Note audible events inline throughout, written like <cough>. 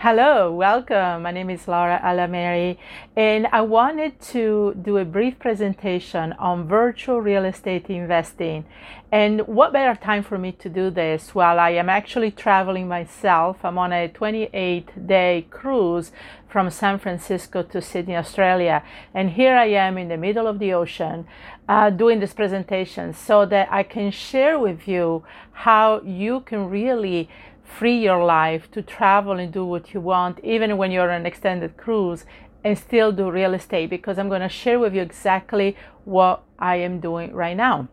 Hello, welcome. My name is Laura Alameri, and I wanted to do a brief presentation on virtual real estate investing. And what better time for me to do this while I am actually traveling myself? I'm on a 28 day cruise from San Francisco to Sydney, Australia. And here I am in the middle of the ocean uh, doing this presentation so that I can share with you how you can really free your life to travel and do what you want, even when you're on an extended cruise, and still do real estate because I'm going to share with you exactly what I am doing right now.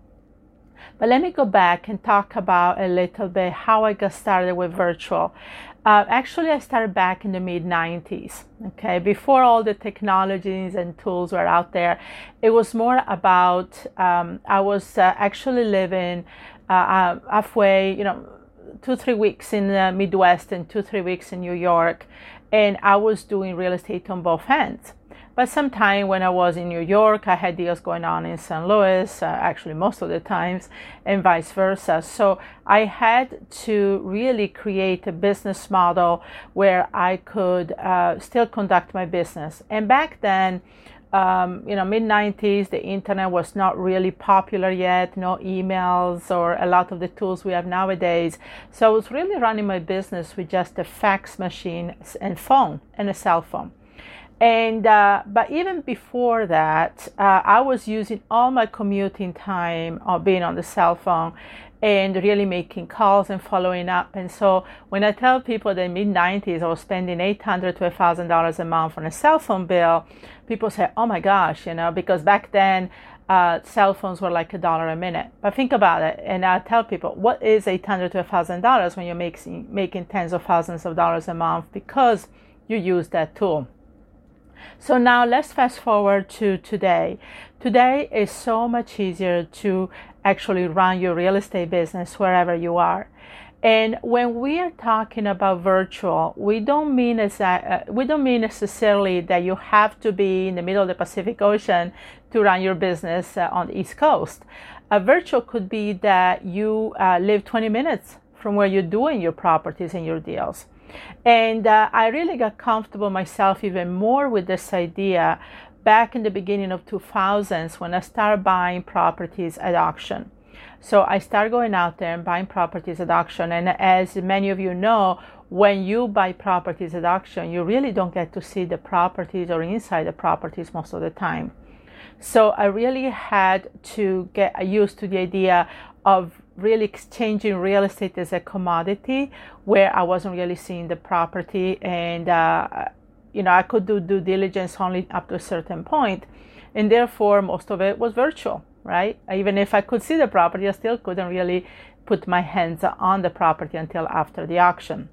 But let me go back and talk about a little bit how I got started with virtual. Uh, actually, I started back in the mid 90s. Okay, before all the technologies and tools were out there, it was more about um, I was uh, actually living uh, uh halfway, you know, two three weeks in the Midwest and two three weeks in New York, and I was doing real estate on both ends. But sometime when I was in New York, I had deals going on in St. Louis, uh, actually most of the times, and vice versa. So I had to really create a business model where I could uh, still conduct my business. And back then, um, you know, mid 90s, the internet was not really popular yet, no emails or a lot of the tools we have nowadays. So I was really running my business with just a fax machine and phone and a cell phone. And uh, but even before that, uh, I was using all my commuting time of being on the cell phone and really making calls and following up. And so when I tell people that mid 90s I was spending 800 to $1,000 a month on a cell phone bill, people say, oh my gosh, you know, because back then uh, cell phones were like a dollar a minute. But think about it, and I tell people, what is $800 to $1,000 when you're making, making tens of thousands of dollars a month because you use that tool? So now let's fast forward to today. Today is so much easier to actually run your real estate business wherever you are. And when we are talking about virtual, we don't mean as uh, we don't mean necessarily that you have to be in the middle of the Pacific Ocean to run your business uh, on the East Coast. A virtual could be that you uh, live 20 minutes from where you're doing your properties and your deals. And uh, I really got comfortable myself even more with this idea back in the beginning of 2000s when I started buying properties at auction. So I started going out there and buying properties at auction. And as many of you know, when you buy properties at auction, you really don't get to see the properties or inside the properties most of the time. So I really had to get used to the idea of really exchanging real estate as a commodity where I wasn't really seeing the property and uh, you know I could do due diligence only up to a certain point and therefore most of it was virtual right? Even if I could see the property I still couldn't really put my hands on the property until after the auction.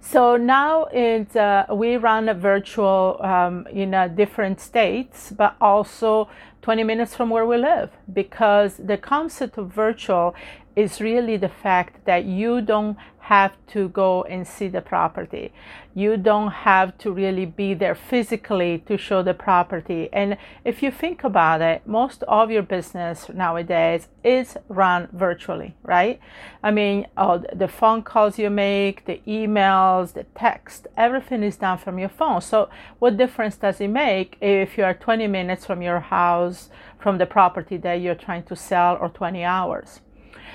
So now it's, uh, we run a virtual um, in uh, different states, but also 20 minutes from where we live because the concept of virtual is really the fact that you don't have to go and see the property. You don't have to really be there physically to show the property. And if you think about it, most of your business nowadays is run virtually, right? I mean, all the phone calls you make, the emails, the text, everything is done from your phone. So, what difference does it make if you are 20 minutes from your house, from the property that you're trying to sell, or 20 hours?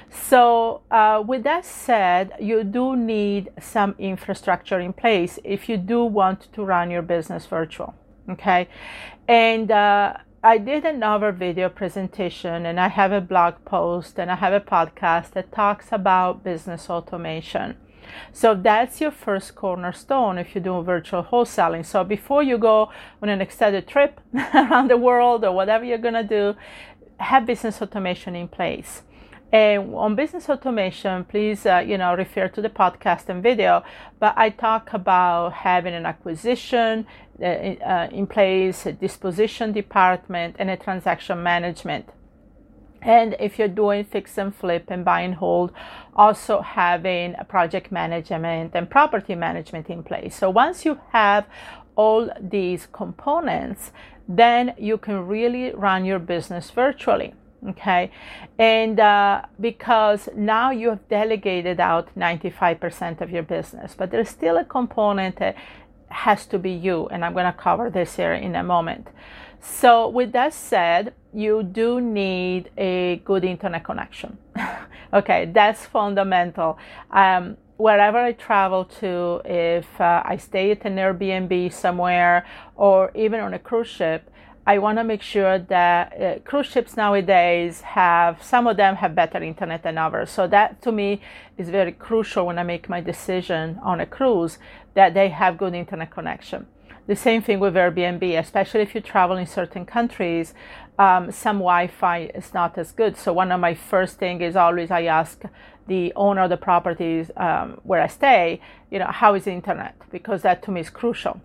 So, uh, with that said, you do need some infrastructure in place if you do want to run your business virtual. Okay, and uh, I did another video presentation, and I have a blog post, and I have a podcast that talks about business automation. So that's your first cornerstone if you do virtual wholesaling. So before you go on an extended trip <laughs> around the world or whatever you're gonna do, have business automation in place. And on business automation, please, uh, you know, refer to the podcast and video. But I talk about having an acquisition uh, uh, in place, a disposition department, and a transaction management. And if you're doing fix and flip and buy and hold, also having a project management and property management in place. So once you have all these components, then you can really run your business virtually. Okay, and uh, because now you have delegated out 95% of your business, but there's still a component that has to be you, and I'm going to cover this here in a moment. So, with that said, you do need a good internet connection. <laughs> okay, that's fundamental. Um, wherever I travel to, if uh, I stay at an Airbnb somewhere or even on a cruise ship, I want to make sure that uh, cruise ships nowadays have some of them have better internet than others. So that to me is very crucial when I make my decision on a cruise that they have good internet connection. The same thing with Airbnb, especially if you travel in certain countries, um, some Wi-Fi is not as good. So one of my first thing is always I ask the owner of the properties um, where I stay, you know, how is the internet? Because that to me is crucial.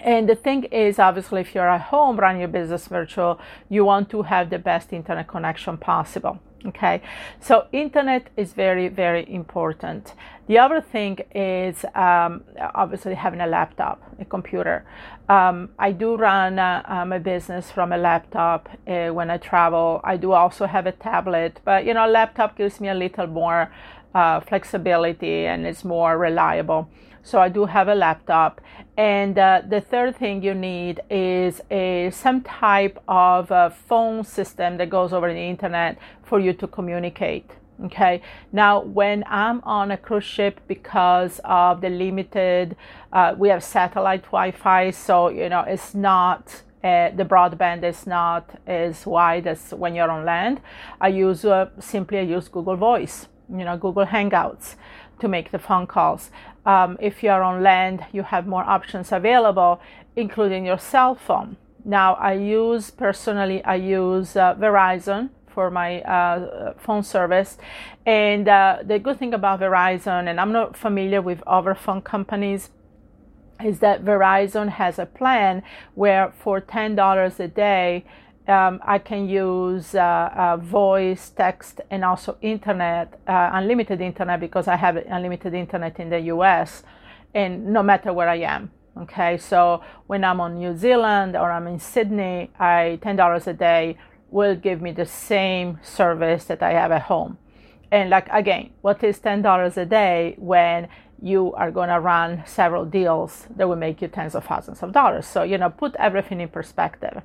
And the thing is, obviously, if you're at home running your business virtual, you want to have the best internet connection possible. Okay, so internet is very, very important. The other thing is um, obviously having a laptop, a computer. Um, I do run uh, my business from a laptop uh, when I travel. I do also have a tablet, but you know, a laptop gives me a little more uh, flexibility and it's more reliable. So I do have a laptop. And uh, the third thing you need is a some type of phone system that goes over the internet for you to communicate. Okay. Now, when I'm on a cruise ship, because of the limited, uh, we have satellite Wi-Fi, so you know it's not uh, the broadband is not as wide as when you're on land. I use uh, simply I use Google Voice, you know, Google Hangouts to make the phone calls. Um, if you are on land, you have more options available, including your cell phone. Now, I use personally, I use uh, Verizon for my uh, phone service. And uh, the good thing about Verizon, and I'm not familiar with other phone companies, is that Verizon has a plan where for $10 a day, um, I can use uh, uh, voice, text, and also internet, uh, unlimited internet, because I have unlimited internet in the US, and no matter where I am. Okay, so when I'm on New Zealand or I'm in Sydney, I ten dollars a day will give me the same service that I have at home. And like again, what is ten dollars a day when you are going to run several deals that will make you tens of thousands of dollars? So you know, put everything in perspective.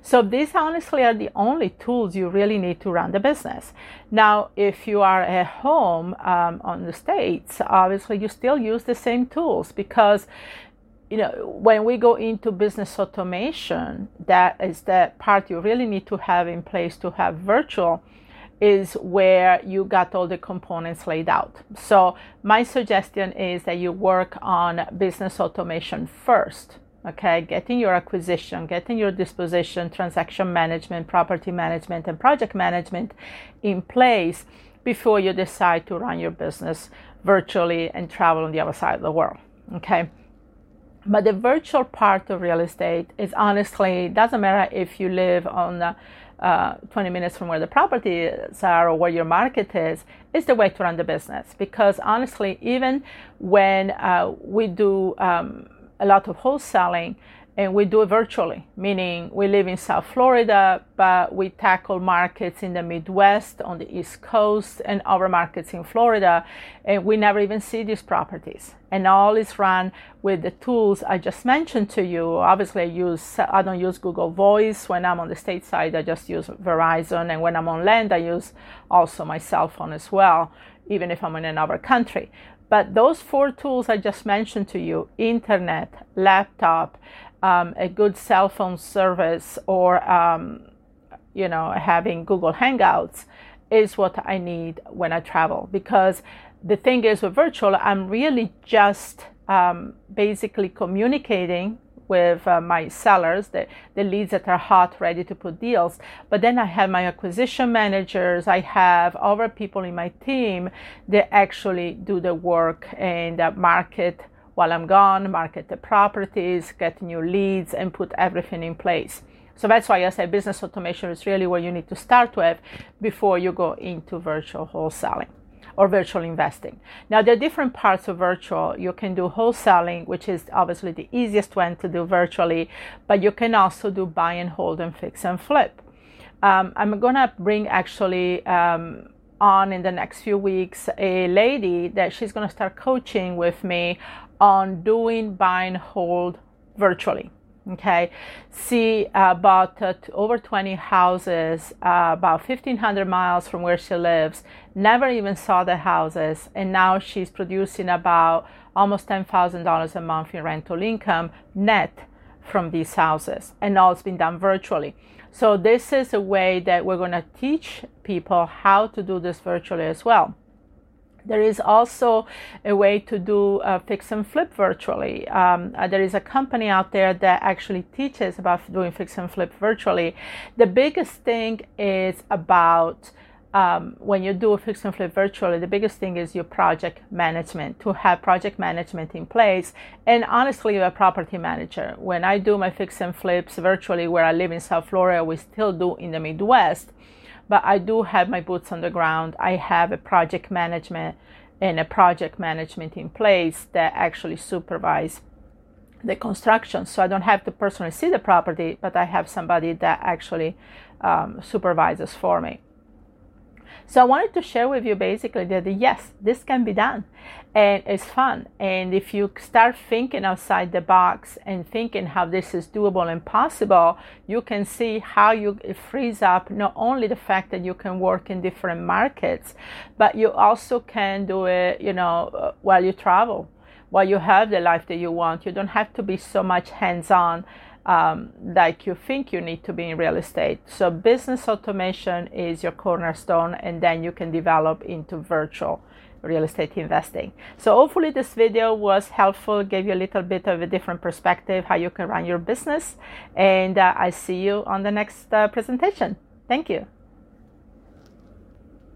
So these honestly are the only tools you really need to run the business. Now, if you are at home um, on the States, obviously you still use the same tools because you know, when we go into business automation, that is the part you really need to have in place to have virtual is where you got all the components laid out. So my suggestion is that you work on business automation first okay getting your acquisition getting your disposition transaction management property management and project management in place before you decide to run your business virtually and travel on the other side of the world okay but the virtual part of real estate is honestly doesn't matter if you live on uh, 20 minutes from where the properties are or where your market is, is the way to run the business. Because honestly, even when uh, we do um, a lot of wholesaling and we do it virtually, meaning we live in South Florida, but we tackle markets in the Midwest, on the East Coast, and other markets in Florida, and we never even see these properties. And all is run with the tools I just mentioned to you. Obviously, I use I don't use Google Voice when I'm on the state side. I just use Verizon, and when I'm on land, I use also my cell phone as well, even if I'm in another country. But those four tools I just mentioned to you internet, laptop, um, a good cell phone service, or um, you know, having Google Hangouts is what I need when I travel. Because the thing is, with virtual, I'm really just um, basically communicating with uh, my sellers, the, the leads that are hot, ready to put deals. But then I have my acquisition managers, I have other people in my team that actually do the work and uh, market while I'm gone, market the properties, get new leads, and put everything in place. So that's why I say business automation is really where you need to start with before you go into virtual wholesaling or virtual investing. Now, there are different parts of virtual. You can do wholesaling, which is obviously the easiest one to do virtually, but you can also do buy and hold and fix and flip. um, I'm gonna bring actually um, on in the next few weeks a lady that she's gonna start coaching with me on doing buy and hold virtually okay? See uh, about uh, over 20 houses uh, about 1500 miles from where she lives. Never even saw the houses. And now she's producing about almost $10000 a month in rental income net from these houses. And all it's been done virtually. So this is a way that we're going to teach people how to do this virtually as well there is also a way to do a fix and flip virtually. Um, uh, there is a company out there that actually teaches about doing fix and flip virtually. The biggest thing is about um, when you do a fix and flip virtually, the biggest thing is your project management, to have project management in place. And honestly, a property manager. When I do my fix and flips virtually, where I live in South Florida, we still do in the Midwest but I do have my boots on the ground. I have a project management and a project management in place that actually supervise the construction. So I don't have to personally see the property, but I have somebody that actually um, supervises for me. So I wanted to share with you basically that yes, this can be done and it's fun. And if you start thinking outside the box and thinking how this is doable and possible, you can see how you frees up not only the fact that you can work in different markets, but you also can do it, you know, while you travel, while you have the life that you want. You don't have to be so much hands on um, like you think you need to be in real estate. So, business automation is your cornerstone, and then you can develop into virtual real estate investing. So, hopefully, this video was helpful, gave you a little bit of a different perspective how you can run your business. And uh, I see you on the next uh, presentation. Thank you.